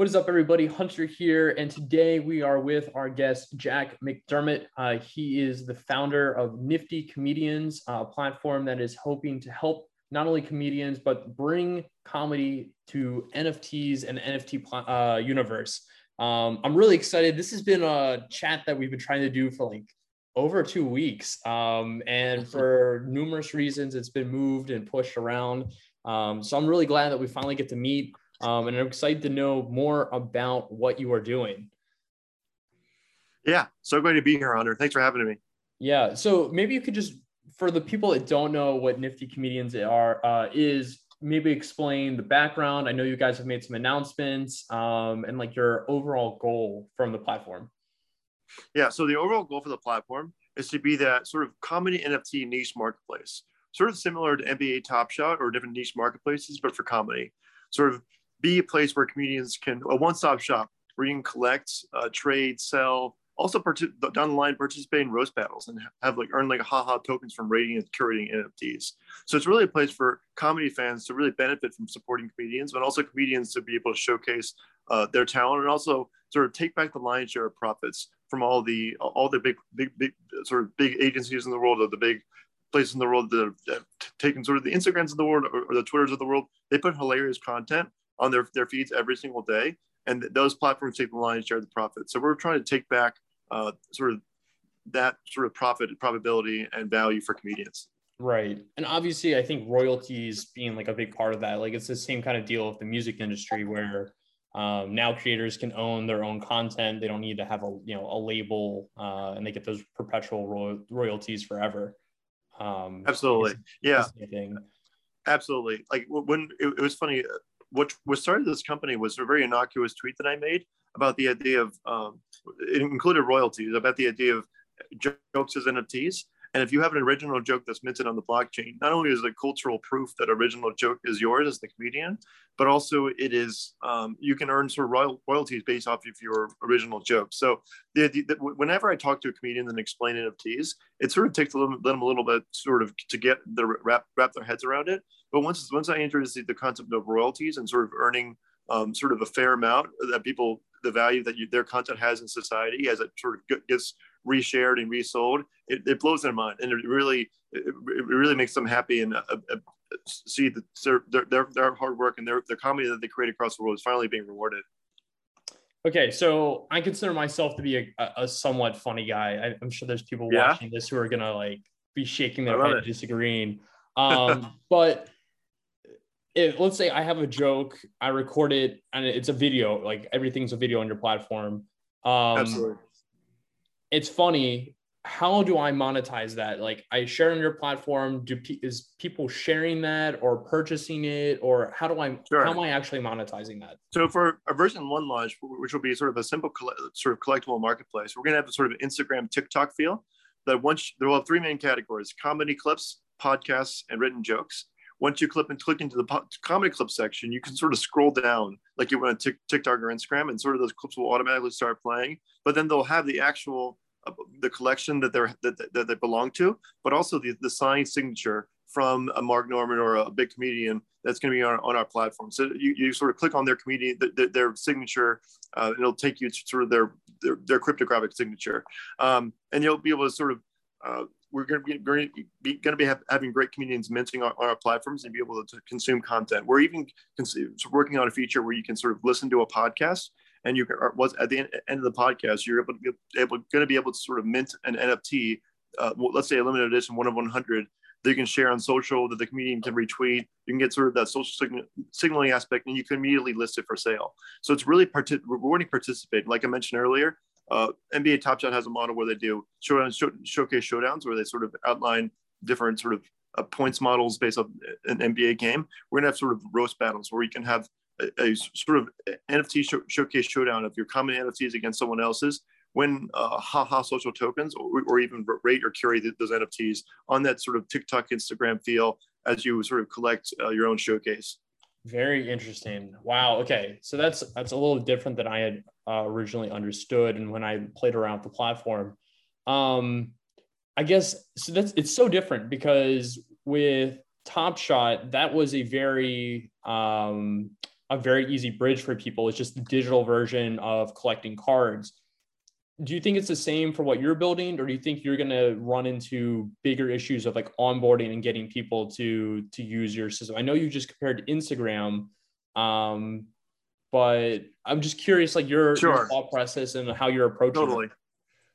What is up, everybody? Hunter here, and today we are with our guest Jack McDermott. Uh, he is the founder of Nifty Comedians, a platform that is hoping to help not only comedians but bring comedy to NFTs and NFT uh, universe. Um, I'm really excited. This has been a chat that we've been trying to do for like over two weeks, um, and for numerous reasons, it's been moved and pushed around. Um, so I'm really glad that we finally get to meet. Um, and I'm excited to know more about what you are doing. Yeah, so great to be here, Hunter. Thanks for having me. Yeah, so maybe you could just, for the people that don't know what Nifty Comedians are, uh, is maybe explain the background. I know you guys have made some announcements um, and like your overall goal from the platform. Yeah, so the overall goal for the platform is to be that sort of comedy NFT niche marketplace, sort of similar to NBA Top Shot or different niche marketplaces, but for comedy. Sort of be a place where comedians can a one-stop shop where you can collect, uh, trade, sell, also part- down the line participate in roast battles and have like earn like haha tokens from rating and curating NFTs. So it's really a place for comedy fans to really benefit from supporting comedians, but also comedians to be able to showcase uh, their talent and also sort of take back the lion's share of profits from all the all the big big big sort of big agencies in the world or the big places in the world that have taken sort of the Instagrams of the world or, or the Twitters of the world. They put hilarious content on their, their feeds every single day. And those platforms take the lion's share of the profit. So we're trying to take back uh, sort of that sort of profit probability and value for comedians. Right. And obviously, I think royalties being like a big part of that, like it's the same kind of deal with the music industry where um, now creators can own their own content. They don't need to have a, you know, a label uh, and they get those perpetual ro- royalties forever. Um, Absolutely. Yeah. Absolutely. Like when it, it was funny, what what started this company was a very innocuous tweet that I made about the idea of um, it included royalties about the idea of jokes as NFTs. And if you have an original joke that's minted on the blockchain, not only is it cultural proof that original joke is yours as the comedian, but also it is um, you can earn sort of royal, royalties based off of your original joke. So the, the, the, whenever I talk to a comedian and explain NFTs, it sort of takes them, them a little bit sort of to get the wrap wrap their heads around it. But once once I introduce the, the concept of royalties and sort of earning um, sort of a fair amount that people the value that you, their content has in society as it sort of gets reshared and resold it, it blows their mind and it really it, it really makes them happy and uh, uh, see that their, their, their hard work and their, their comedy that they create across the world is finally being rewarded okay so i consider myself to be a, a somewhat funny guy I, am sure there's people yeah. watching this who are gonna like be shaking their head disagreeing um, but if let's say I have a joke, I record it and it's a video, like everything's a video on your platform. Um, Absolutely. It's funny. How do I monetize that? Like I share on your platform. Do is people sharing that or purchasing it, or how do I? Sure. How am I actually monetizing that? So for a version one launch, which will be sort of a simple sort of collectible marketplace, we're going to have a sort of Instagram TikTok feel. That once there will have three main categories: comedy clips, podcasts, and written jokes once you clip and click into the comedy clip section, you can sort of scroll down like you would on TikTok or Instagram, and sort of those clips will automatically start playing. But then they'll have the actual the collection that they're that, that, they belong to, but also the the signed signature from a Mark Normand or a big comedian that's going to be on, on our platform. So you, you sort of click on their comedian, their, their signature, uh, and it'll take you to sort of their their, their cryptographic signature, um, and you'll be able to sort of uh, we're going to be, going to be, going to be have, having great comedians minting on, on, our platforms and be able to, to consume content. We're even working on a feature where you can sort of listen to a podcast and you was at the end, of the podcast, you're able to be able, going to be able to sort of mint an NFT, uh, let's say a limited edition, one of 100 that you can share on social that the community can retweet. You can get sort of that social signal, signaling aspect and you can immediately list it for sale. So it's really rewarding participate. Like I mentioned earlier, uh, NBA Top Shot has a model where they do showdown, show, showcase showdowns where they sort of outline different sort of uh, points models based on an NBA game. We're gonna have sort of roast battles where you can have a, sort of NFT show, showcase showdown of your common NFTs against someone else's. Win uh, haha social tokens, or, or even rate or curate those NFTs on that sort of TikTok, Instagram feel as you sort of collect uh, your own showcase. Very interesting. Wow. Okay, so that's that's a little different than I had uh, originally understood, and when I played around with the platform, um, I guess so. That's it's so different because with Top Shot, that was a very um, a very easy bridge for people. It's just the digital version of collecting cards. Do you think it's the same for what you're building, or do you think you're going to run into bigger issues of like onboarding and getting people to to use your system? I know you just compared to Instagram, um, but I'm just curious, like your, sure. your thought process and how you're approaching. Totally. It.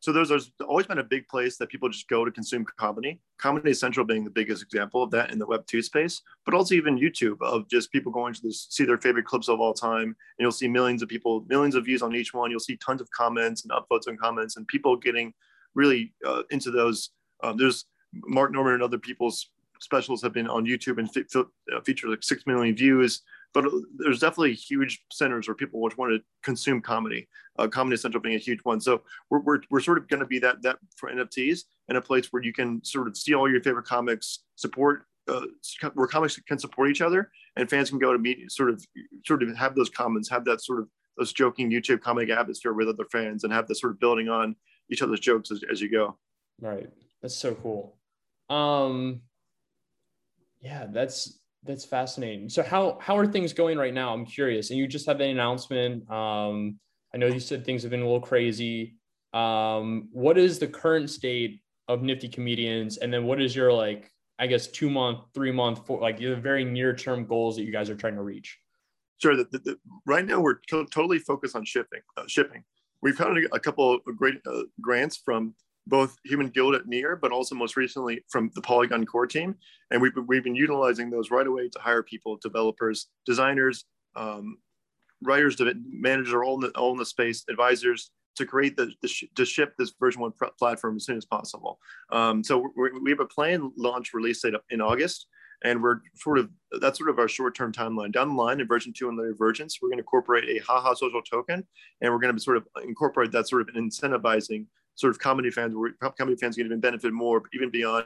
So there's, there's always been a big place that people just go to consume comedy. Comedy Central being the biggest example of that in the Web two space, but also even YouTube of just people going to this, see their favorite clips of all time, and you'll see millions of people, millions of views on each one. You'll see tons of comments and upvotes and comments, and people getting really uh, into those. Um, there's Mark Normand and other people's specials have been on YouTube and uh, feature like six million views but there's definitely huge centers where people want to consume comedy. Uh, comedy Central being a huge one. So we're, we're, we're sort of going to be that that for NFTs and a place where you can sort of see all your favorite comics, support uh, where comics can support each other, and fans can go to meet sort of sort of have those comments, have that sort of those joking YouTube comic atmosphere with other fans, and have the sort of building on each other's jokes as, as you go. Right. That's so cool. Um, yeah, that's that's fascinating. So how how are things going right now? I'm curious. And you just had an announcement. Um, I know you said things have been a little crazy. Um, what is the current state of Nifty Comedians? And then what is your like, I guess, two month, three month, four, like the very near term goals that you guys are trying to reach? Sure. The, the, the, right now we're to- totally focused on shipping. Uh, shipping. We've had a couple of great uh, grants from both Human Guild at Near, but also most recently from the Polygon core team. And we've we've been utilizing those right away to hire people, developers, designers, um, writers, managers, all in, the, all in the space, advisors to create the, the sh- to ship this version one pr- platform as soon as possible. Um, so we have a planned launch release date in August. And we're sort of that's sort of our short-term timeline. Down the line in version two and later versions, we're going to incorporate a haha social token, and we're going to sort of incorporate that sort of incentivizing sort of comedy fans where comedy fans can even benefit more, even beyond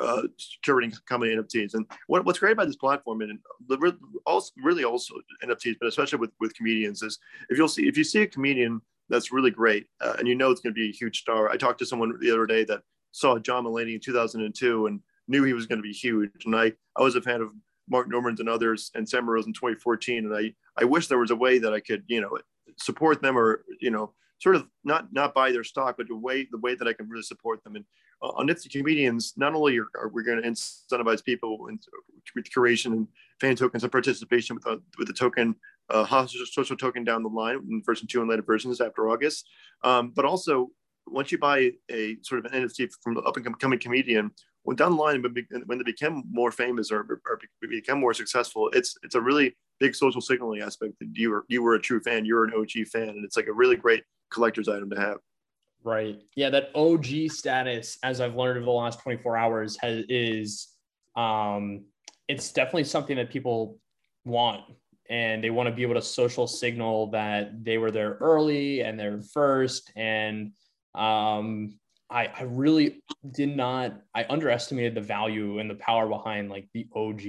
uh, curating comedy NFTs. And what, what's great about this platform and the, also really also NFTs, but especially with, with comedians is if you'll see, if you see a comedian that's really great uh, and you know it's going to be a huge star. I talked to someone the other day that saw John Mulaney in 2002 and knew he was going to be huge. And I, I was a fan of Mark Normand's and others and Sam Rose in 2014. And I, I wish there was a way that I could, you know, support them or, you know, sort of not not buy their stock, but the way the way that I can really support them. And uh, on Nifty Comedians, not only are, are we going to incentivize people in, with curation and fan tokens and participation with, uh, with the token uh, social token down the line in version two and later versions after August, um, but also once you buy a sort of an NFT from an up and coming comedian, when down the line when they become more famous or, or become more successful, it's it's a really big social signaling aspect that you were you were a true fan, you're an OG fan, and it's like a really great collector's item to have. Right. Yeah, that OG status, as I've learned over the last 24 hours, has is um it's definitely something that people want and they want to be able to social signal that they were there early and they're first and um I, I really did not i underestimated the value and the power behind like the og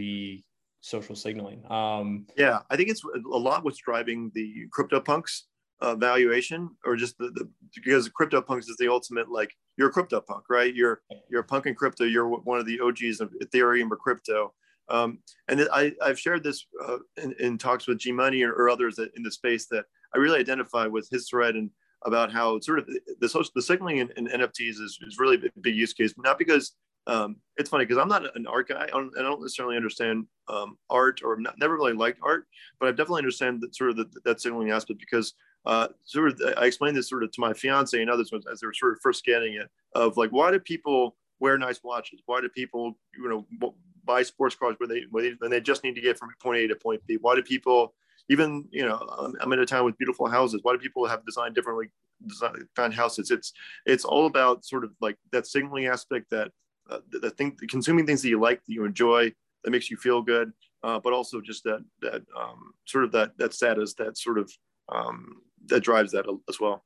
social signaling um yeah i think it's a lot what's driving the crypto punks uh, valuation or just the, the because crypto punks is the ultimate like you're a crypto punk right? You're you're a punk in crypto. You're one of the og's of ethereum or crypto. Um, and I, i've shared this uh, in, in, talks with g money or, or, others in the space that i really identify with his thread and about how sort of the social the signaling in, in nfts is, is really a big use case not because um, it's funny because I'm not an art guy. I don't, I don't necessarily understand um, art or not, never really liked art, but I definitely understand that sort of the, that signaling aspect because uh, sort of I explained this sort of to my fiance and others as they were sort of first scanning it of like why do people wear nice watches? Why do people you know buy sports cars where they when they, just need to get from point A to point B? Why do people even you know I'm in a town with beautiful houses. Why do people have designed differently designed houses? It's it's all about sort of like that signaling aspect that uh, the, thing consuming things that you like that you enjoy that makes you feel good, uh, but also just that that um, sort of that that status that sort of um, that drives that as well.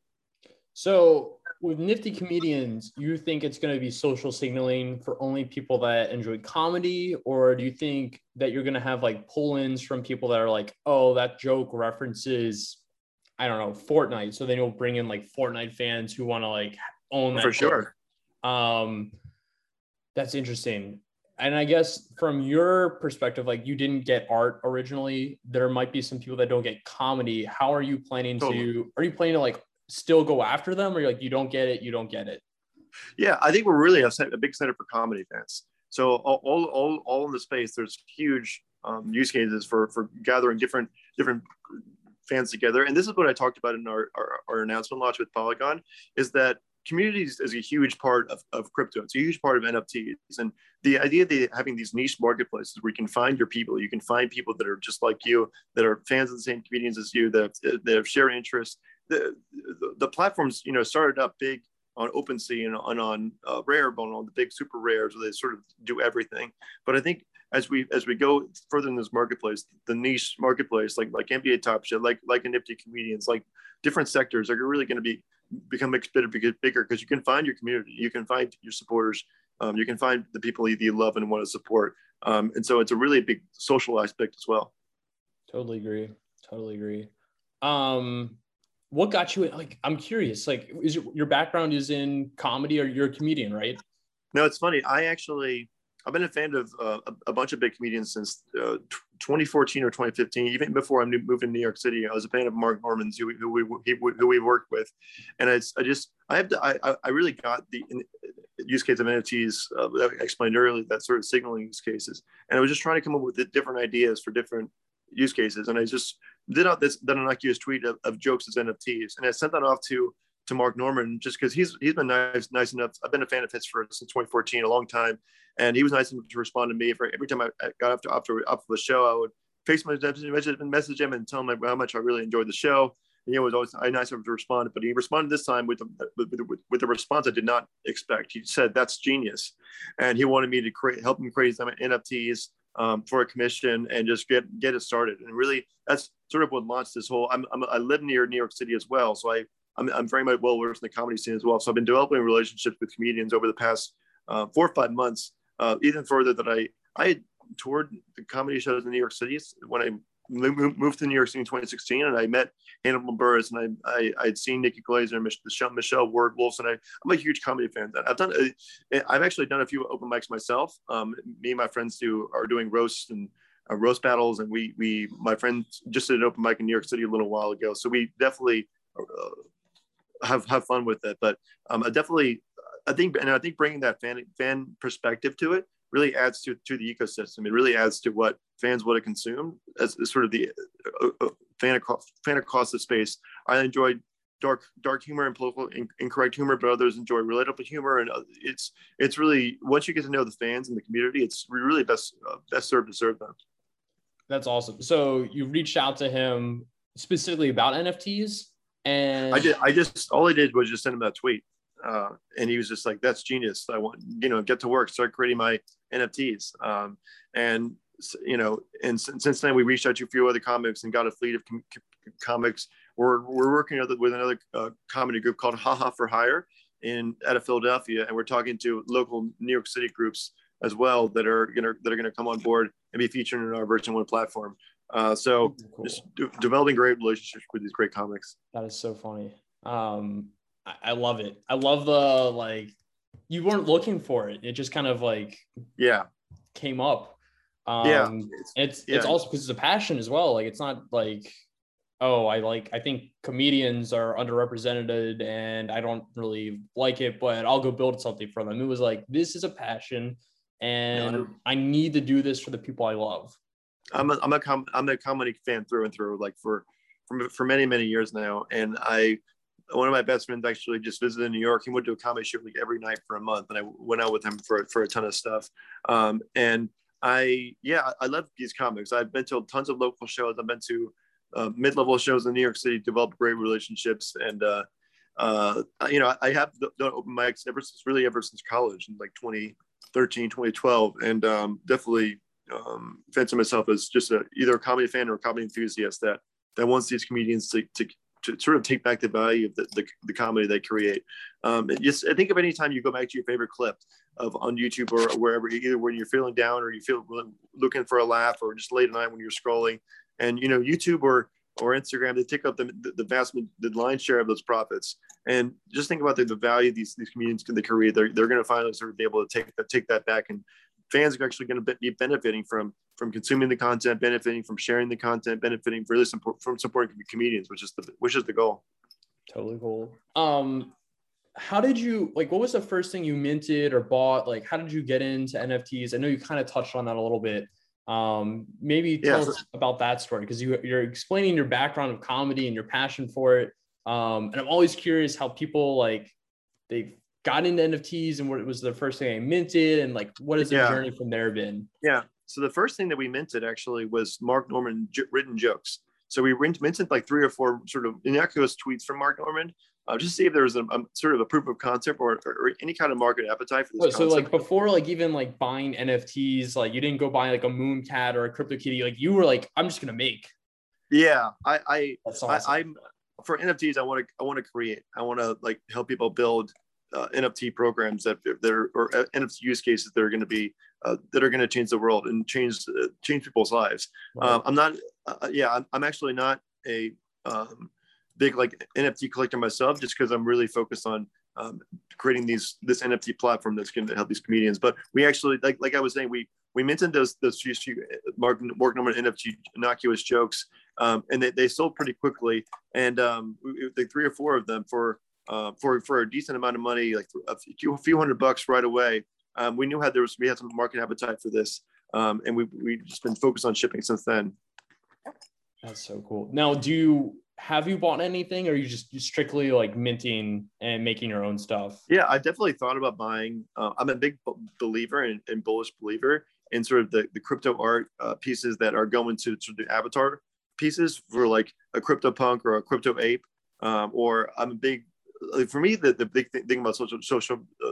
So with nifty comedians, you think it's going to be social signaling for only people that enjoy comedy, or do you think that you're going to have like pull-ins from people that are like, oh, that joke references, I don't know, Fortnite, so then you'll bring in like Fortnite fans who want to like own that for sure. Um, that's interesting. And I guess from your perspective, like you didn't get art originally, there might be some people that don't get comedy. How are you planning totally. to? Are you planning to like still go after them, or like you don't get it, you don't get it? Yeah, I think we're really a, a big center for comedy fans. So all, all, all, all in the space, there's huge um, use cases for for gathering different different fans together. And this is what I talked about in our, our, our announcement launch with Polygon, is that communities is a huge part of, of crypto. It's a huge part of NFTs. And the idea that having these niche marketplaces where you can find your people, you can find people that are just like you, that are fans of the same comedians as you, that, that have shared interests. The, the, the, platforms, you know, started up big on OpenSea and, and on uh, Rarible, on the big super rares where they sort of do everything. But I think as we as we go further in this marketplace, the niche marketplace, like like NBA Top Shot, like like Nifty Comedians, like different sectors are really going to be become bit bigger because you can find your community, you can find your supporters, um, you can find the people that you love and want to support, um, and so it's a really big social aspect as well. Totally agree. Totally agree. Um, what got you like? I'm curious. Like, is your, your background is in comedy, or you're a comedian, right? No, it's funny. I actually I've been a fan of uh, a, bunch of big comedians since uh, 2014 or 2015. Even before I moved to New York City, I was a fan of Mark Normand's, who, who we who we worked with, and I, I just I have to, I I really got the use case of NFTs uh, that I explained earlier, that sort of signaling use cases, and I was just trying to come up with different ideas for different use cases, and I just did out this an innocuous tweet of, of jokes as NFTs, and I sent that off to to Mark Normand just because he's he's been nice nice enough. I've been a fan of his for since 2014, a long time, and he was nice enough to respond to me. For every time I got after after after the show, I would face my message, message him and tell him how much I really enjoyed the show. And he was always nice enough to respond, but he responded this time with, with, with, with a response I did not expect. He said, "That's genius," and he wanted me to create help him create some NFTs um, for a commission and just get get it started. And really, that's sort of what launched this whole. I'm, I'm, i live near New York City as well, so I I'm, I'm very much well versed in the comedy scene as well. So I've been developing relationships with comedians over the past uh, four or five months, uh, even further that I I had toured the comedy shows in New York City when I moved to New York City in 2016, and I met Hannibal Buress, and I I had seen Nikki Glazer, Michelle Michelle Ward Wolfson. I, I'm a huge comedy fan. I've done uh, I've actually done a few open mics myself. Um, me and my friends do are doing roasts and uh, roast battles, and we we my friend just did an open mic in New York City a little while ago. So we definitely uh, have have fun with it. But um, I definitely, I think, and I think bringing that fan fan perspective to it really adds to to the ecosystem. It really adds to what fans want to consume as, as sort of the uh, uh, fan across fan across the space. I enjoyed dark dark humor and political incorrect humor, but others enjoy relatable humor. And uh, it's it's really once you get to know the fans and the community, it's really best uh, best served to serve them. That's awesome. So you reached out to him specifically about NFTs. And I did. I just all I did was just send him that tweet, uh, and he was just like, "That's genius. I want you know get to work, start creating my NFTs." Um, and you know, and since, since then we reached out to a few other comics and got a fleet of com- comics. We're we're working with another uh, comedy group called Haha for Hire in out of Philadelphia, and we're talking to local New York City groups as well that are gonna that are gonna come on board and be featured in our version one platform. Uh, so cool. just developing great relationships with these great comics. That is so funny. Um, I, I love it. I love the like you weren't looking for it. It just kind of like yeah came up. Um, yeah, it's it's, yeah. it's also because it's a passion as well. Like it's not like oh I like I think comedians are underrepresented and I don't really like it, but I'll go build something for them. It was like this is a passion and yeah. I need to do this for the people I love. I'm a I'm a com- I'm a comedy fan through and through, like for for for many many years now. And I one of my best friends actually just visited New York. He went to a comedy show like every night for a month, and I went out with him for for a ton of stuff. Um, and I yeah, I love these comics. I've been to tons of local shows. I've been to uh, mid-level shows in New York City, developed great relationships, and uh, uh, you know I have done open mics ever since really ever since college in like 2013, 2012, and um, definitely um, fancy myself as just a, either a comedy fan or a comedy enthusiast that that wants these comedians to, to, to sort of take back the value of the, the, the comedy they create. Um, just I think of any time you go back to your favorite clip of on YouTube or wherever, either when you're feeling down or you feel looking for a laugh or just late at night when you're scrolling, and you know YouTube or or Instagram, they take up the, the vast the line share of those profits. And just think about the, the value these these comedians can they create. They're, they're going to finally sort of be able to take that take that back and fans are actually going to be benefiting from from consuming the content, benefiting from sharing the content, benefiting really support, from supporting comedians, which is the which is the goal. Totally cool. Um, how did you like? What was the first thing you minted or bought? Like, how did you get into NFTs? I know you kind of touched on that a little bit. Um, maybe tell yeah. us about that story because you you're explaining your background of comedy and your passion for it. Um, and I'm always curious how people like they got into NFTs and what was the first thing I minted and like what has the yeah. journey from there been? Yeah. So the first thing that we minted actually was Mark Normand j- written jokes. So we minted like three or four sort of innocuous tweets from Mark Normand uh, just to see if there was a, a, sort of a proof of concept or, or, any kind of market appetite for this. so like before, like even like buying NFTs, like you didn't go buy like a moon cat or a crypto kitty. Like you were like, I'm just gonna make. Yeah, I I, awesome. I I'm for NFTs. I want to I want to create. I want to like help people build uh, NFT programs that that are or uh, NFT use cases that are going to be uh, that are going to change the world and change uh, change people's lives. Right. Um, I'm not, uh, uh, yeah, I'm, I'm, actually not a um, big like NFT collector myself, just because I'm really focused on um, creating these this NFT platform that's going to help these comedians. But we actually, like like I was saying, we we mentioned those those few, Mark Mark Normand NFT innocuous jokes, um, and they, they sold pretty quickly. And um, three or four of them for uh, for for a decent amount of money, like a few, a few hundred bucks right away. Um, we knew how there was we had some market appetite for this, um, and we we've just been focused on shipping since then. That's so cool. Now, do you have you bought anything, or are you just strictly like minting and making your own stuff? Yeah, I definitely thought about buying. Uh, I'm a big believer and, and, bullish believer in sort of the, the crypto art uh, pieces that are going to, to the avatar pieces for like a crypto punk or a crypto ape. Um, or I'm a big like for me, the, the big thing about social social uh,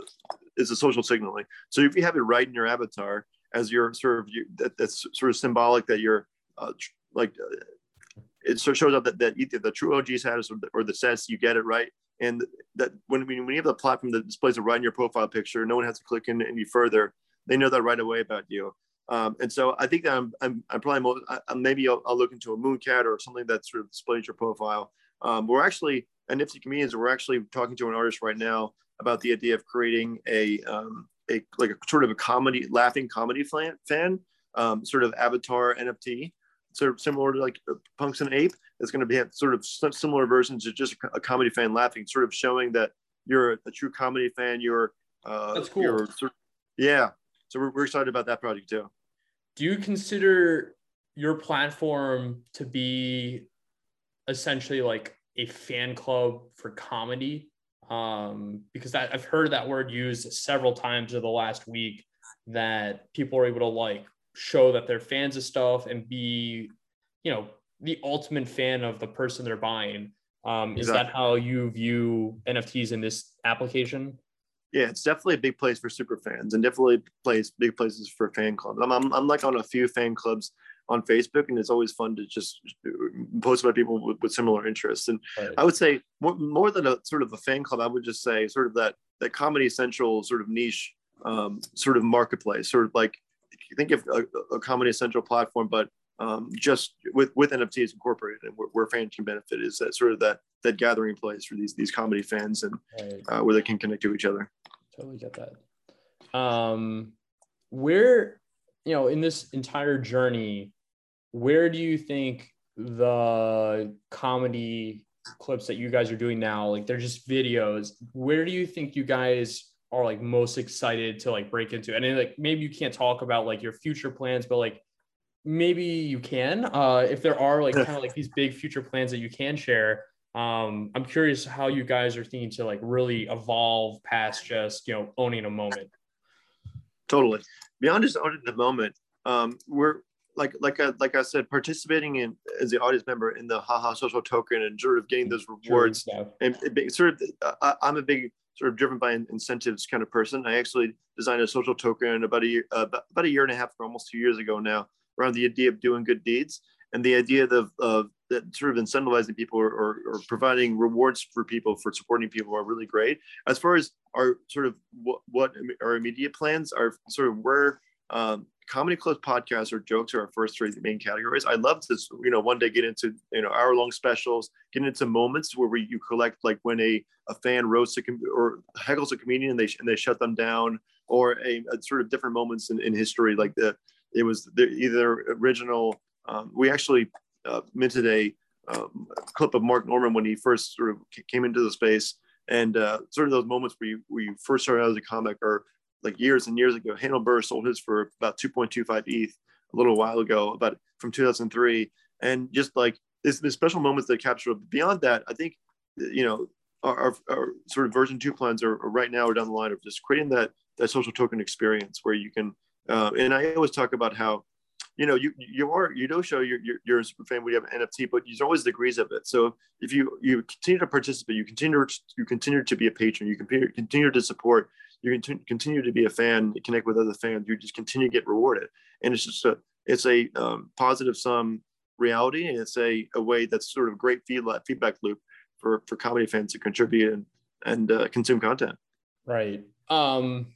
is the social signaling. So if you have it right in your avatar as your sort of you, that, that's sort of symbolic that you're uh, like uh, it sort of shows up that, that either the true OG status or the, or the sense you get it right. And that when, when you have the platform that displays it right in your profile picture, no one has to click in any further. They know that right away about you. Um, and so I think that I'm, I'm, I'm probably most, I, maybe I'll, I'll, look into a mooncat or something that sort of displays your profile. Um, we're actually at Nifty Comedians, we're actually talking to an artist right now about the idea of creating a um, a like a sort of a comedy, laughing comedy fan, fan um, sort of avatar NFT, sort of similar to like Punks and Ape. It's going to be sort of similar versions of just a comedy fan laughing, sort of showing that you're a, true comedy fan. You're uh, that's cool. You're, yeah, so we're, we're excited about that project too. Do you consider your platform to be essentially like a fan club for comedy um, because that, I've heard that word used several times over the last week that people are able to like show that they're fans of stuff and be, you know, the ultimate fan of the person they're buying. Um, exactly. Is that how you view NFTs in this application? Yeah, it's definitely a big place for super fans and definitely place big places for fan clubs. I'm, I'm, I'm like on a few fan clubs on Facebook, and it's always fun to just post about people with, with similar interests. And right. I would say more, more than a sort of a fan club, I would just say sort of that that Comedy Central sort of niche um, sort of marketplace, sort of like think of a, a Comedy Central platform, but um, just with with NFTs incorporated and where, where, fans can benefit is that sort of that that gathering place for these these comedy fans and right. uh, where they can connect to each other. Totally get that. Um, where you know in this entire journey, where do you think the comedy clips that you guys are doing now like they're just videos where do you think you guys are like most excited to like break into? And then, like maybe you can't talk about like your future plans but like maybe you can uh if there are like kind of like these big future plans that you can share. Um i'm curious how you guys are thinking to like really evolve past just you know owning a moment. Totally. Beyond just owning the moment um we're like like I, like I said, participating in as the audience member in the haha social token and sort of getting those rewards sure, yeah. and being, sort of I, am a big sort of driven by incentives kind of person. I actually designed a social token about a year uh, about a year and a half, or almost two years ago now, around the idea of doing good deeds and the idea of, of that sort of incentivizing people or, or, or, providing rewards for people for supporting people are really great. As far as our sort of what, what our immediate plans are, sort of where um, comedy clubs podcasts or jokes are our first three main categories. I love to, you know, one day get into, you know, hour long specials, get into moments where we, you collect like when a, a fan roasts a, or heckles a comedian and they, and they shut them down or a, a sort of different moments in, in history, like the it was the, either original. Um, we actually uh, minted a um, clip of Mark Normand when he first sort of came into the space, and uh, sort of those moments where you, where you first started out as a comic, or like years and years ago. Hannibal Buress sold his for about 2.25 ETH a little while ago, about from 2003, and just like this, the special moments that capture. Beyond that, I think you know our, our, our, sort of version two plans are, are, right now or down the line of just creating that that social token experience where you can. Uh, and I always talk about how you know, you you are you do show you're you're, you're a super fan. We have an NFT, but there's always degrees of it. So if you you continue to participate, you continue to, you continue to be a patron, you continue continue to support, you can continue to be a fan, connect with other fans. You just continue to get rewarded, and it's just a it's a um, positive sum reality, and it's a, a way that's sort of great feedback feedback loop for for comedy fans to contribute and and uh, consume content. Right. Um,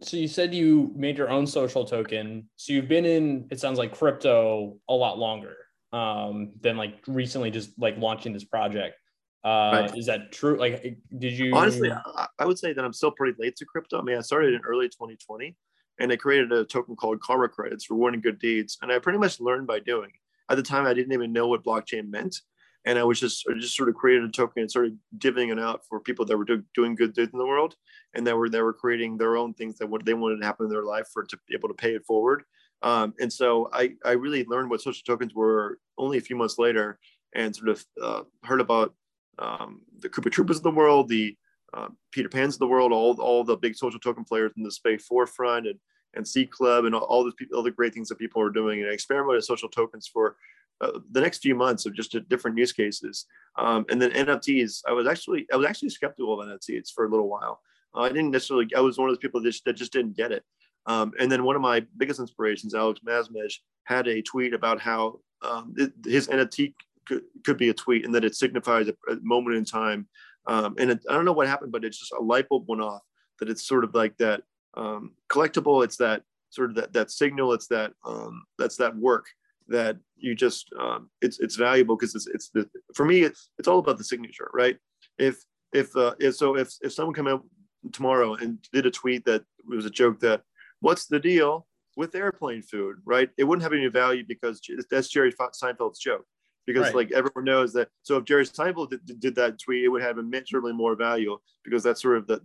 so you said you made your own social token. So you've been in, it sounds like crypto a lot longer um, than like recently just like launching this project. Uh, right. Is that true? Like, did you honestly? I, I would say that I'm still pretty late to crypto. I mean, I started in early 2020, and I created a token called Karma Credits, for rewarding good deeds, and I pretty much learned by doing. At the time, I didn't even know what blockchain meant, and I was just I just sort of created a token and started divvying it out for people that were do, doing good deeds in the world, and that were they were creating their own things that what they wanted to happen in their life for to be able to pay it forward. Um, and so I I really learned what social tokens were only a few months later, and sort of uh, heard about um, the Coopahtroopas of the world, the uh, Peter Pans of the world, all all the big social token players in the space forefront, and and Seed Club, and all, all the great things that people are doing, and I experimented with social tokens for uh, the next few months of just different use cases. Um, and then NFTs, I was actually I was actually skeptical of NFTs for a little while. Uh, I didn't necessarily. I was one of those people that just, that just didn't get it. Um, and then one of my biggest inspirations, Alex Masmej, had a tweet about how um, his NFT could, could be a tweet and that it signifies a, a moment in time. Um, and it, I don't know what happened, but it's just a light bulb went off that it's sort of like that um, collectible. It's that sort of that, that signal. It's that um, that's that work that you just um, it's it's valuable because it's it's the for me it's it's all about the signature, right? If if uh, if so if if someone come out tomorrow and did a tweet that was a joke that what's the deal with airplane food, right? It wouldn't have any value because that's Jerry Seinfeld's joke. Because right. like everyone knows that, so if Jerry Seinfeld did, did, that tweet, it would have immeasurably more value because that's sort of the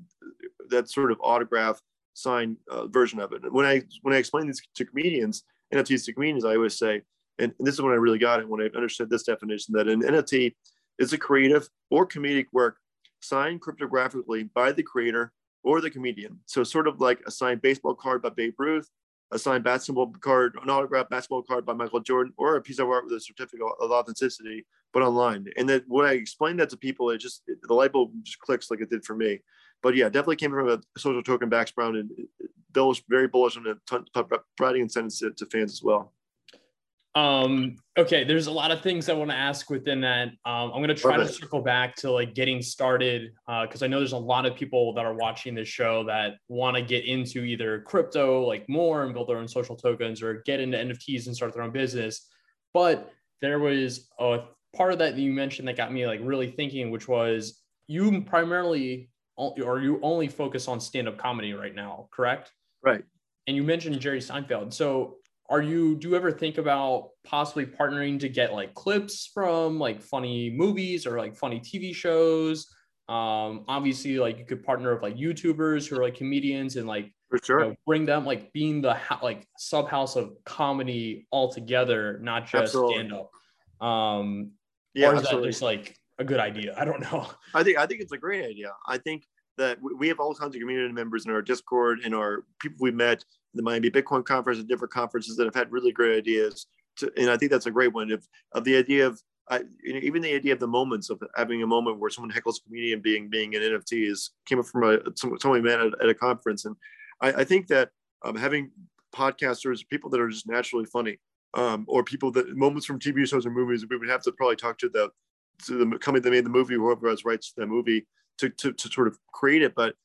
that sort of autograph signed uh, version of it. And when I when I explain this to comedians, NFTs to comedians, I always say and this is when I really got it when I understood this definition that an NFT is a creative or comedic work signed cryptographically by the creator or the comedian. So sort of like a signed baseball card by Babe Ruth, a signed basketball card, an autographed basketball card by Michael Jordan, or a piece of art with a certificate of authenticity, but online. And then when I explained that to people, it just it, the light bulb just clicks like it did for me. But yeah, definitely came from a social token background and Bill was very bullish on it, providing incentives to, to fans as well. Um, okay, there's a lot of things I want to ask within that. Um, I'm going to try to circle back to like getting started because uh, I know there's a lot of people that are watching this show that want to get into either crypto like more and build their own social tokens or get into NFTs and start their own business. But there was a part of that that you mentioned that got me like really thinking, which was you primarily or you only focus on stand-up comedy right now, correct? Right. And you mentioned Jerry Seinfeld. So are you do you ever think about possibly partnering to get like clips from like funny movies or like funny tv shows? Um obviously like you could partner with like youtubers who are like comedians and like for sure you know, bring them like being the like sub house of comedy altogether not just stand up um yeah or is absolutely. that just like a good idea? I don't know. I think i think it's a great idea. I think that we have all kinds of community members in our discord and our people we met the Miami Bitcoin conference and different conferences that have had really great ideas. To, and I think that's a great one of, of the idea of I, even the idea of the moments of having a moment where someone heckles a comedian being being an NFT is came up from a someone met at, at a conference, and I, I think that um, having podcasters, people that are just naturally funny, um, or people that moments from TV shows or movies, we would have to probably talk to the to the company that made the movie, whoever has rights to that movie, to, to to sort of create it. But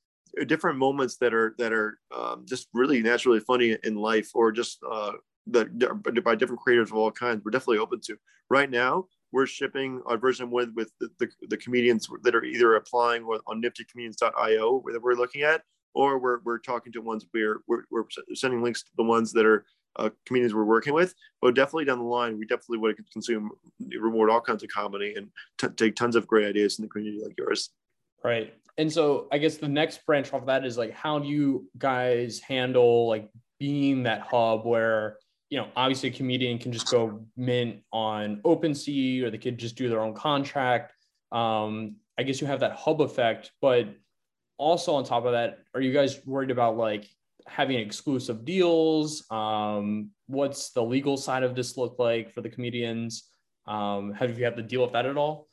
different moments that are that are um, just really naturally funny in life or just uh, that by different creators of all kinds we're definitely open to right now we're shipping our version with with the, the, the comedians that are either applying on niftycomedians.io that we're looking at or we're, we're talking to ones we're, we're, we're sending links to the ones that are uh, communities we're working with. But definitely down the line, we definitely would consume, reward all kinds of comedy and t- take tons of great ideas in the community like yours. Right. And so I guess the next branch off of that is like, how do you guys handle like being that hub where, you know, obviously a comedian can just go mint on OpenSea or they could just do their own contract. Um, I guess you have that hub effect, but also on top of that, are you guys worried about like having exclusive deals? Um, what's the legal side of this look like for the comedians? Um, have you had to deal with that at all?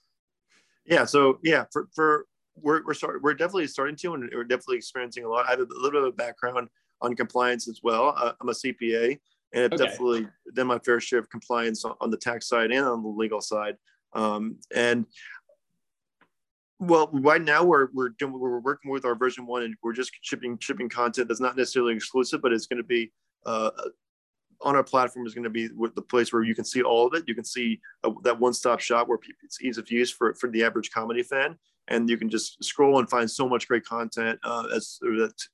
Yeah. So yeah, for, for we're we're start, we're definitely starting to, and we're definitely experiencing a lot. I have a little bit of a background on compliance as well. Uh, I'm a CPA, and I've okay. definitely done my fair share of compliance on, on, the tax side and on the legal side. Um, and well, right now we're we're doing we're working with our version one, and we're just shipping shipping content that's not necessarily exclusive, but it's going to be uh, on our platform is going to be the place where you can see all of it. You can see uh, that one stop shop where it's ease of use for for the average comedy fan, and you can just scroll and find so much great content uh, as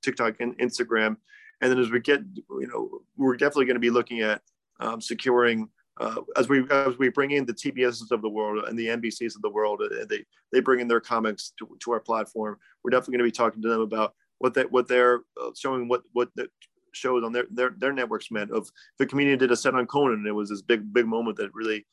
TikTok and Instagram. And then as we get, you know, we're definitely going to be looking at um, securing uh, as we as we bring in the TBSs of the world and the NBCs of the world, and uh, they they bring in their comics to, to our platform. We're definitely going to be talking to them about what they what they're uh, showing what what the shows on their their their networks meant. Of the comedian did a set on Conan, and it was this big big moment that really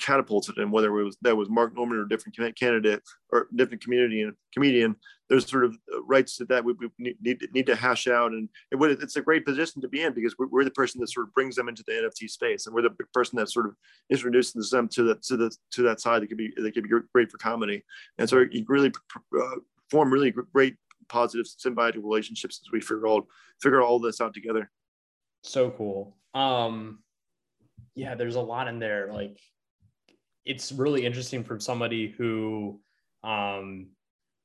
catapulted him, whether it was that was Mark Normand or a different candidate or different community and comedian. There's sort of uh, rights to that we, we need, need to hash out, and it would, it's a great position to be in because we're, we're, the person that sort of brings them into the NFT space, and we're the person that sort of introduces them to the to the to that side that could be that could be great for comedy, and so you really uh, form really great positive symbiotic relationships as we figure all figure all this out together. So cool. Um, yeah, there's a lot in there. Like it's really interesting from somebody who um,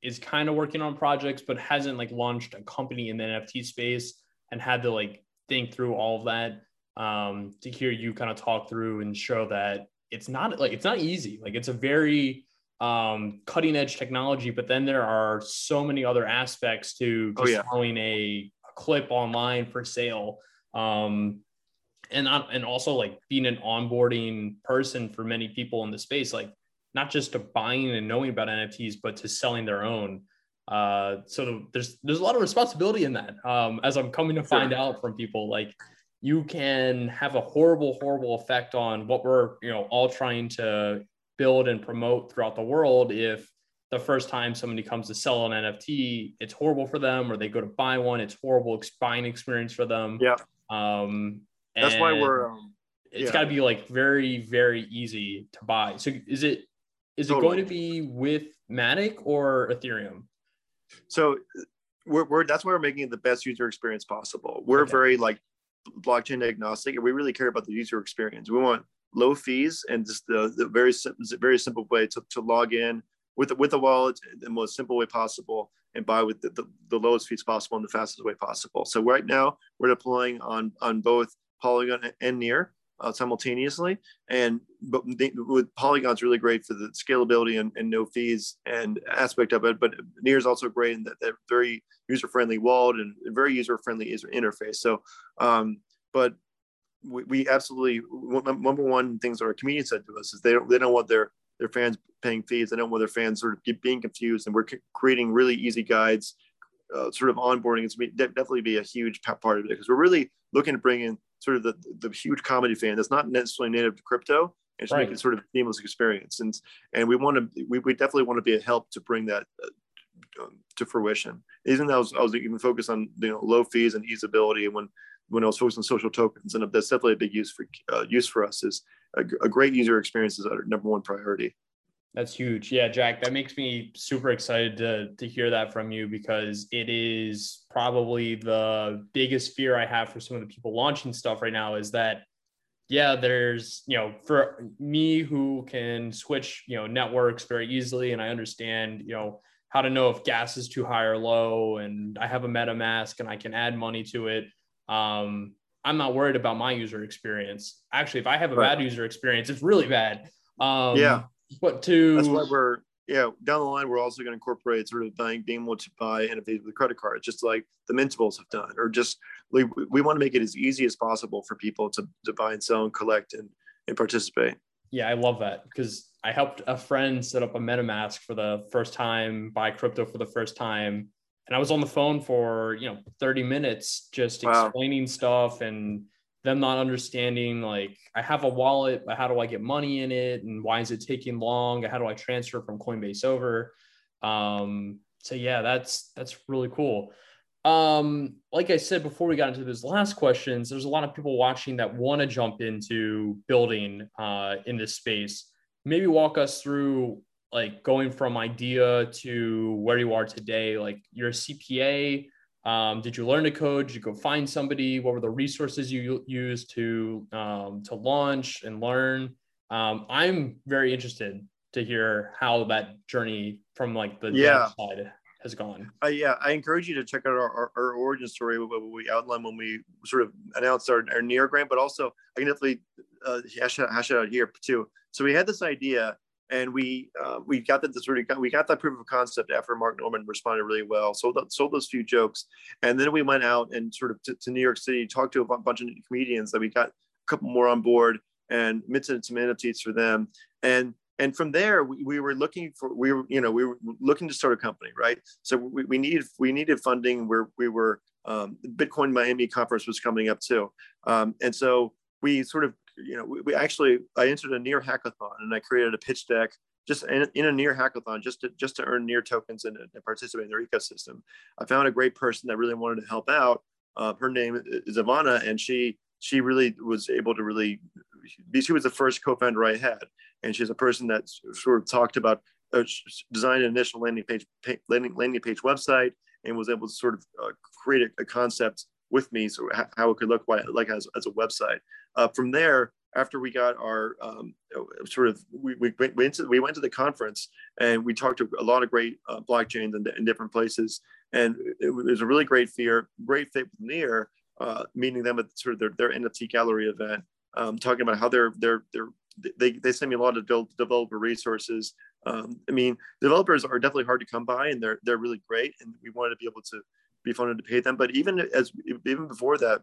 is kind of working on projects but hasn't like launched a company in the NFT space and had to like think through all of that. Um, to hear you kind of talk through and show that it's not like it's not easy. Like it's a very um, cutting edge technology but then there are so many other aspects to just oh, yeah. throwing a, a, clip online for sale. Um, and and also like being an onboarding person for many people in the space like not just to buying and knowing about nfts but to selling their own. Uh so there's there's a lot of responsibility in that um as i'm coming to find sure. out from people like you can have a horrible horrible effect on what we're you know all trying to build and promote throughout the world. If the first time somebody comes to sell an nft it's horrible for them or they go to buy one it's horrible buying experience for them. Yeah. Um that's why we're. Um, it's yeah. got to be like very very easy to buy. So is it is totally. it going to be with Matic or Ethereum? So we're, we're that's why we're making it the best user experience possible. We're okay. very like blockchain agnostic, and we really care about the user experience. We want low fees and just the, the very very simple way to, to log in with the, with the wallet the most simple way possible and buy with the, the, the lowest fees possible and the fastest way possible. So right now we're deploying on on both Polygon and Near uh, simultaneously. And but with Polygon's really great for the scalability and, and, no fees and aspect of it. But Near is also great in that very user friendly wallet and very user friendly interface. So, um, but we, we absolutely number one things that our community said to us is they don't they don't want their their fans paying fees. They don't want their fans sort of being confused. And we're creating really easy guides uh, sort of onboarding is definitely be a huge part of it because we're really looking to bring in sort of the, the huge comedy fan that's not necessarily native to crypto and just right. make it sort of a seamless experience. And and we want to we, we definitely want to be a help to bring that uh, to fruition. Even though I was, I was even focused on you know low fees and usability when when I was focused on social tokens, and that's definitely a big use for uh, use for us. Is a, a great user experience is our number one priority. That's huge. Yeah, Jack, that makes me super excited to, to hear that from you because it is probably the biggest fear I have for some of the people launching stuff right now is that, yeah, there's, you know, for me who can switch, you know, networks very easily and I understand, you know, how to know if gas is too high or low and I have a MetaMask and I can add money to it. Um, I'm not worried about my user experience. Actually, if I have a right. bad user experience, it's really bad. Um, yeah but to that's why we're yeah, down the line, we're also going to incorporate sort of buying, being able to buy NFTs with credit cards, just like the Mintables have done, or just we, we want to make it as easy as possible for people to, to buy and sell and collect and, and participate. Yeah, I love that because I helped a friend set up a MetaMask for the first time, buy crypto for the first time. And I was on the phone for, you know, 30 minutes just wow. explaining stuff and them not understanding like I have a wallet, but how do I get money in it? And why is it taking long? How do I transfer from Coinbase over? Um, so yeah, that's that's really cool. Um, like I said before we got into those last questions, there's a lot of people watching that want to jump into building uh, in this space. Maybe walk us through like going from idea to where you are today. Like you're a CPA. Um, did you learn to code? Did you go find somebody? What were the resources you used to um, to launch and learn? Um, I'm very interested to hear how that journey from like the yeah. side has gone. Uh, yeah, I encourage you to check out our, our, our origin story, what we outlined when we sort of announced our, our near grant, but also I can definitely uh, hash, it, hash it out here too. So we had this idea and we uh, we got that sort of we got that proof of concept after Mark Normand responded really well. Sold sold those few jokes, and then we went out and sort of to, to New York City, talked to a bunch of comedians that we got a couple more on board and minted some NFTs for them, and and from there we, we were looking for we were you know we were looking to start a company right so we, we needed we needed funding where we were um, bitcoin miami conference was coming up too um, and so we sort of you know we, we, actually i entered a near hackathon and i created a pitch deck just in, in a near hackathon just to just to earn near tokens and, and, participate in their ecosystem. I found a great person that really wanted to help out. Uh, her name is ivana and she she really was able to really she was the first co-founder i had. And she's a person that sort of talked about uh, designed an initial landing page landing, landing page website and was able to sort of uh, create a, a, concept with me so how it could look like as, as a website uh, from there after we got our um, uh, sort of we, we, went to, we went to the conference and we talked to a lot of great uh, blockchains in, in, different places and it was a really great fear great fit with near uh, meeting them at sort of their, their nft gallery event um, talking about how they're they're they're they, they send me a lot of developer resources. Um, I mean, developers are definitely hard to come by, and they're they're really great, and we wanted to be able to be funded to pay them. But even as even before that,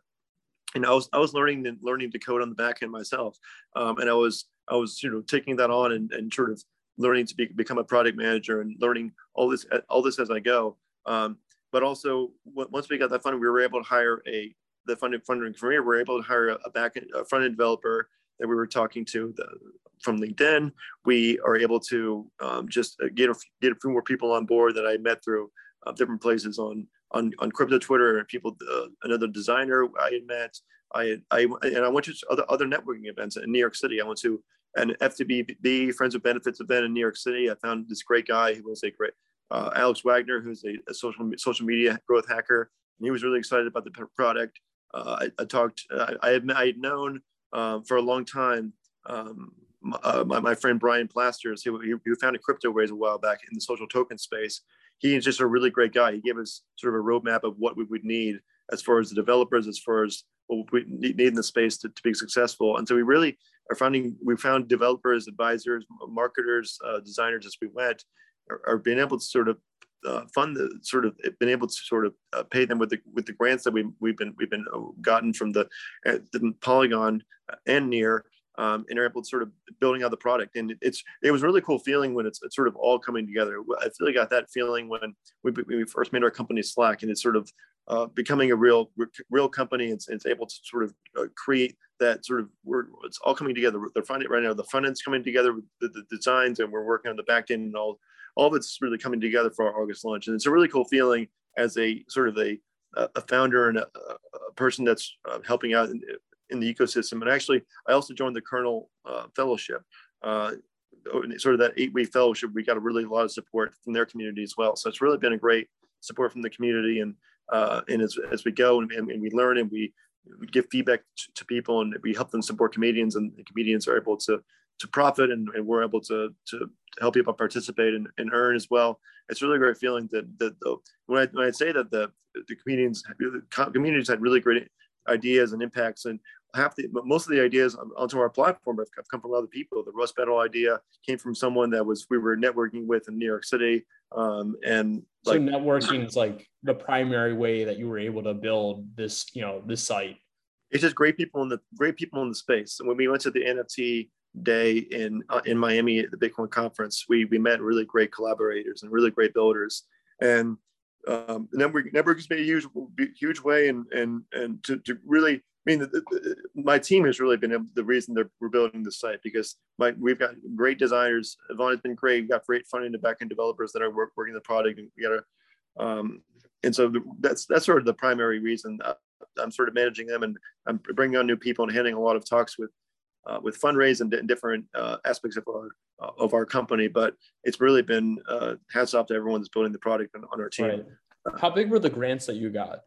and I was I was learning and learning to code on the back end myself, um, and I was I was you know taking that on and, and sort of learning to be, become a product manager and learning all this all this as I go. Um, but also once we got that funding, we were able to hire a the funding funding career. We were able to hire a, a back end, a front end developer that we were talking to the, from LinkedIn. We are able to um, just uh, get a, get a few more people on board that I met through uh, different places on on, on crypto Twitter people. Uh, another designer I had met. I, I and I went to other other networking events in New York City. I went to an FWB Friends with Benefits event in New York City. I found this great guy who was a great uh, Alex Wagner, who's a, a, social social media growth hacker, and he was really excited about the product. Uh, I, I, talked. Uh, I had I had known um, for a long time. Um, uh, my, my, friend Brian Plasters, who, who founded CryptoWays a while back in the social token space, he is just a really great guy. He gave us sort of a roadmap of what we would need as far as the developers, as far as what we need in the space to, to be successful. And so we really are finding, we found developers, advisors, marketers, uh, designers as we went, are, are, being able to sort of uh, fund the sort of been able to sort of uh, pay them with the with the grants that we we've been we've been uh, gotten from the, uh, the Polygon and near um, and are able to sort of building out the product. And it's it was really cool feeling when it's, it's sort of all coming together. I feel like I got that feeling when we, when we first made our company Slack, and it's sort of uh, becoming a real real company. It's, it's able to sort of uh, create that sort of we're it's all coming together. They're finding right now the front end's coming together with the, the designs, and we're working on the back end and all all of it's really coming together for our August launch. And it's a really cool feeling as a sort of a, a founder and a, a person that's uh, helping out in, the ecosystem. And actually, I also joined the Kernel uh, Fellowship. Uh, sort of that eight week fellowship, we got a really lot of support from their community as well. So it's really been a great support from the community. And uh, and as, as we go and, and, we learn and we, give feedback to, people and we help them support comedians and comedians are able to to profit and, and we're able to, to help people participate and, and earn as well. It's really a great feeling that, that the, when, I, when I say that the, the comedians, the communities had really great ideas and impacts and half the most of the ideas onto our platform have come from other people. The Roast Battle idea came from someone that was we were networking with in New York City. Um, and so networking is like the primary way that you were able to build this, you know, this site. It's just great people in the great people in the space. And when we went to the NFT day in uh, in Miami at the Bitcoin conference, we we met really great collaborators and really great builders. And um, network network has been a huge huge way and and and to, to really I mean, the, the, my team has really been the reason that we're building the site because my, we've got great designers. Yvonne has been great. We've got great front end and back end developers that are work, working the product, and we got to. Um, and so that's that's sort of the primary reason I'm sort of managing them, and I'm bringing on new people and having a lot of talks with uh, with fundraise and, different uh, aspects of our uh, of our company. But it's really been uh, hats off to everyone that's building the product on, on our team. Right. How big were the grants that you got?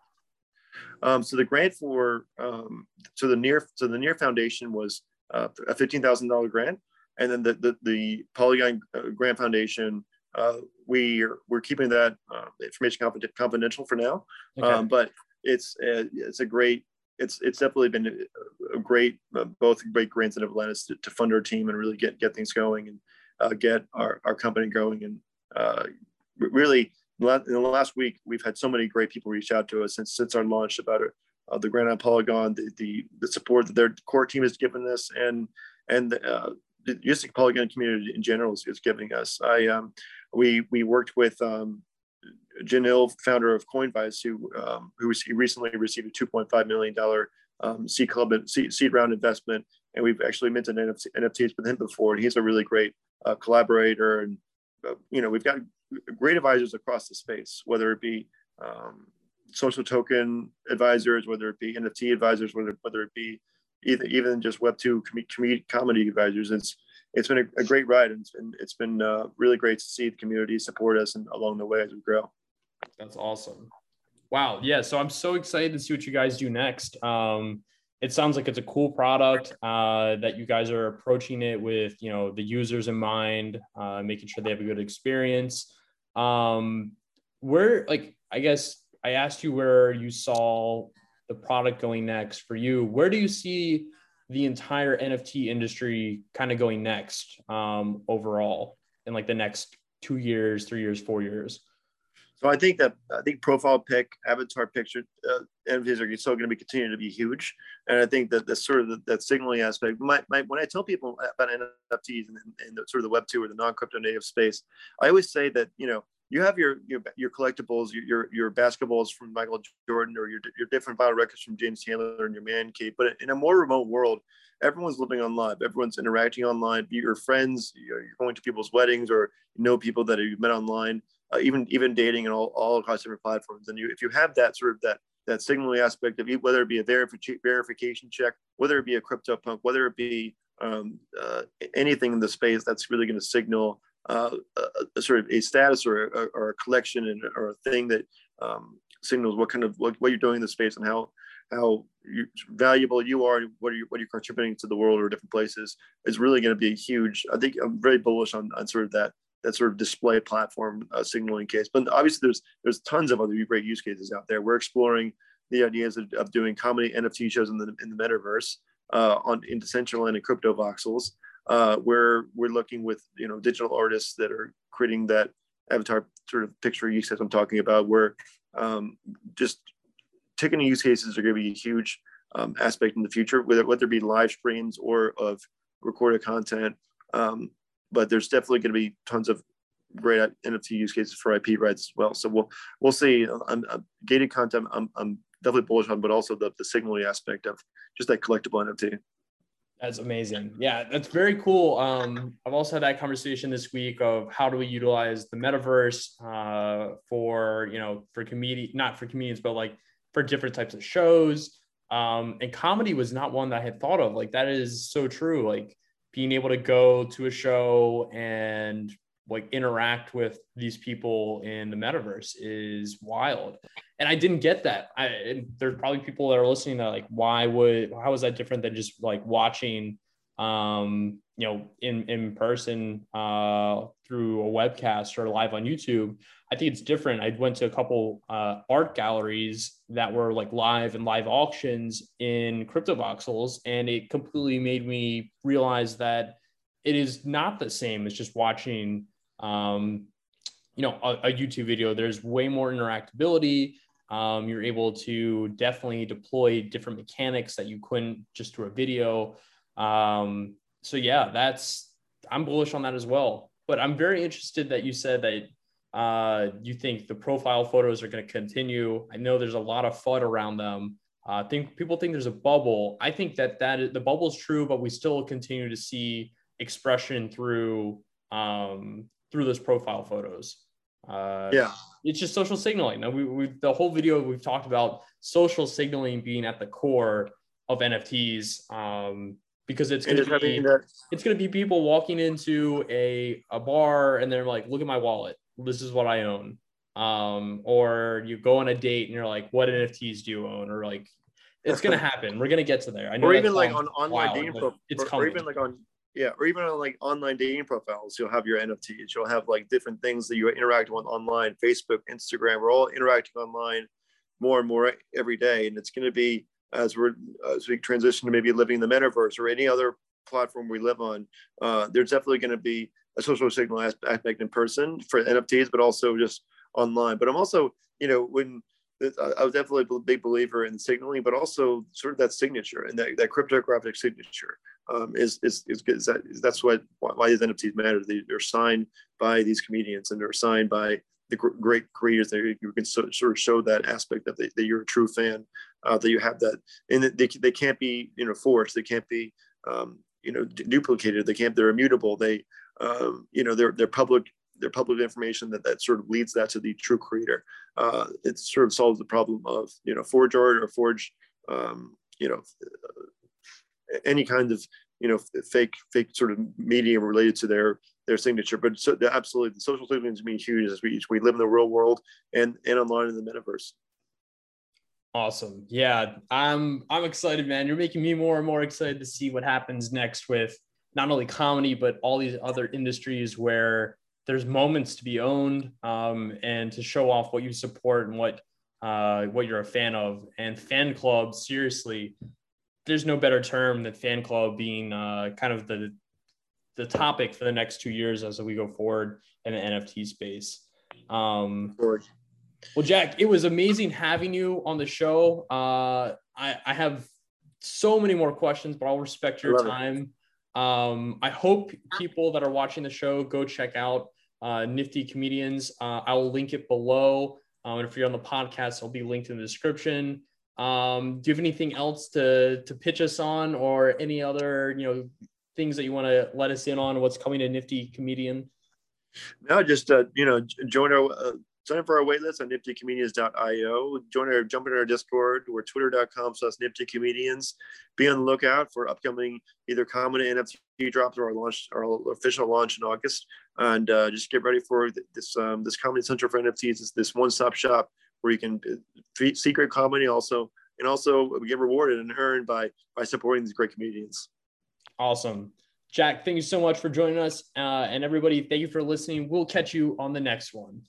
Um, so the grant for um, so the near so the near foundation was uh, a fifteen thousand dollar grant, and then the the, the Polygon uh, Grant Foundation uh, we are, we're keeping that uh, information confidential for now, okay. um, but it's a, it's a great it's it's definitely been a, great uh, both great grants that have led us to, to, fund our team and really get get things going and uh, get our, our company going and really in the last week, we've had so many great people reach out to us since since our launch about uh, the Grand Polygon, the, the, the support that their core team has given us, and and uh, the just Polygon community in general is, is giving us. I um, we we worked with um, Janil, founder of Coinvise, who um, who recently received a 2.5 million dollar um, seed club seed, round investment, and we've actually minted NFT, NFTs with him before, and he's a really great uh, collaborator and uh, you know, we've got great advisors across the space, whether it be um, social token advisors, whether it be NFT advisors, whether whether it be even even just Web two com- comedy advisors. It's it's been a, a, great ride, and it's been it's been uh, really great to see the community support us and along the way as we grow. That's awesome. Wow. Yeah. So I'm so excited to see what you guys do next. Um, it sounds like it's a cool product uh, that you guys are approaching it with you know the users in mind uh, making sure they have a good experience. Um, where like i guess i asked you where you saw the product going next for you. Where do you see the entire nft industry kind of going next um, overall in like the next two years three years four years so I think that I think profile pic, avatar picture, uh, NFTs are still going to be continuing to be huge, and I think that the sort of the, that signaling aspect. My, my, when I tell people about NFTs and, and the, sort of the Web two or the non crypto native space, I always say that you know you have your your, your collectibles, your, your, your basketballs from Michael Jordan, or your your different vinyl records from James Taylor and your man cave. But in a more remote world, everyone's living online. Everyone's interacting online. Your friends, you're going to people's weddings, or you know people that you've met online uh, even even dating and all, all across different platforms. And you, if you have that sort of that that signaling aspect of whether it be a verifi- verification check, whether it be a crypto punk, whether it be um, uh, anything in the space that's really going to signal uh, a, a, sort of a status or a, or a collection and, or a thing that um, signals what kind of what, what you're doing in the space and how how you, valuable you are, what are you what are you contributing to the world or different places is really going to be a huge. I think I'm very bullish on, on sort of that that sort of display platform uh, signaling case. But obviously, there's there's tons of other great use cases out there. We're exploring the ideas of, of doing comedy NFT shows in the in the metaverse uh, on in Decentraland and crypto voxels. Uh, where we're looking with you know digital artists that are creating that avatar sort of picture use case I'm talking about, where um, just ticketing use cases are going to be a huge um, aspect in the future, whether whether it be live streams or of recorded content. Um, but there's definitely going to be tons of great NFT use cases for IP rights as well. So we'll we'll see. I'm, I'm gated content. I'm, I'm definitely bullish on, but also the the signaling aspect of just that collectible NFT. That's amazing. Yeah, that's very cool. Um, I've also had that conversation this week of how do we utilize the metaverse uh, for you know for comedian not for comedians but like for different types of shows. Um, and comedy was not one that I had thought of. Like that is so true. Like being able to go to a show and like interact with these people in the metaverse is wild. And i didn't get that. I there's probably people that are listening that like why would how is that different than just like watching um you know, in in person uh, through a webcast or live on YouTube. I think it's different. I went to a couple uh, art galleries that were like live and live auctions in CryptoVoxels, and it completely made me realize that it is not the same as just watching, um, you know, a, a, YouTube video. There's way more interactability. Um, you're able to definitely deploy different mechanics that you couldn't just through a video. Um, so yeah, that's I'm bullish on that as well. But I'm very interested that you said that uh, you think the profile photos are going to continue. I know there's a lot of FUD around them. Uh, I think people think there's a bubble. I think that that is, the bubble is true, but we still continue to see expression through um, through those profile photos. Uh, yeah, it's just social signaling. Now, we, we the whole video we've talked about social signaling being at the core of NFTs. Um, because it's going to be it's going to be people walking into a a bar and they're like, look at my wallet. This is what I own. Um, or you go on a date and you're like, what NFTs do you own? Or like, it's going to happen. We're going to get to there. I know. Or even like on online dating profiles. It's or, or even like on yeah, or even on like online dating profiles, you'll have your NFTs. You'll have like different things that you interact with online. Facebook, Instagram, we're all interacting online more and more every day, and it's going to be as we're as we transition to maybe living in the metaverse or any other platform we live on, uh, there's definitely going to be a social signal aspect in person for NFTs, but also just online. But I'm also, you know, when I was definitely a big believer in signaling, but also sort of that signature and that, that cryptographic signature um, is, is, is, is, that, is that's what why these NFTs matter. They, are signed by these comedians and they're signed by the great creators that you can so, sort of show that aspect of the, that you're a true fan, uh, that you have that, and they, they can't be you know forged, they can't be um, you know duplicated, they can't, they're immutable, they um, you know they're they're public they're public information that that sort of leads that to the true creator. Uh, it sort of solves the problem of you know forge art or forge um, you know any kind of you know fake fake sort of medium related to their their signature. But so, absolutely, the social signaling to me huge as we we live in the real world and and online in the metaverse. Awesome. Yeah, I'm I'm excited, man. You're making me more and more excited to see what happens next with not only comedy but all these other industries where there's moments to be owned um, and to show off what you support and what uh, what you're a fan of. And fan club, seriously, there's no better term than fan club being uh, kind of the the topic for the next two years as we go forward in the NFT space. Um, well, Jack, it was amazing having you on the show. Uh, I, I have so many more questions, but I'll respect your time. Um, I hope people that are watching the show go check out uh, Nifty Comedians. Uh, I will link it below. Um, and if you're on the podcast, it'll be linked in the description. Um, do you have anything else to to pitch us on, or any other you know things that you want to let us in on? What's coming to Nifty Comedian? No, just uh, you know, join our uh, sign up for our waitlist on niftycomedians.io. Join our jump in our Discord. We're twitter.com slash niftycomedians. Be on the lookout for upcoming either common NFT drops or our launch, our official launch in August. And uh, just get ready for this um, this comedy central for NFTs. This one stop shop where you can uh, see great comedy also, and also get rewarded and earned by by supporting these great comedians. Awesome. Jack, thank you so much for joining us. Uh, and everybody, thank you for listening. We'll catch you on the next one.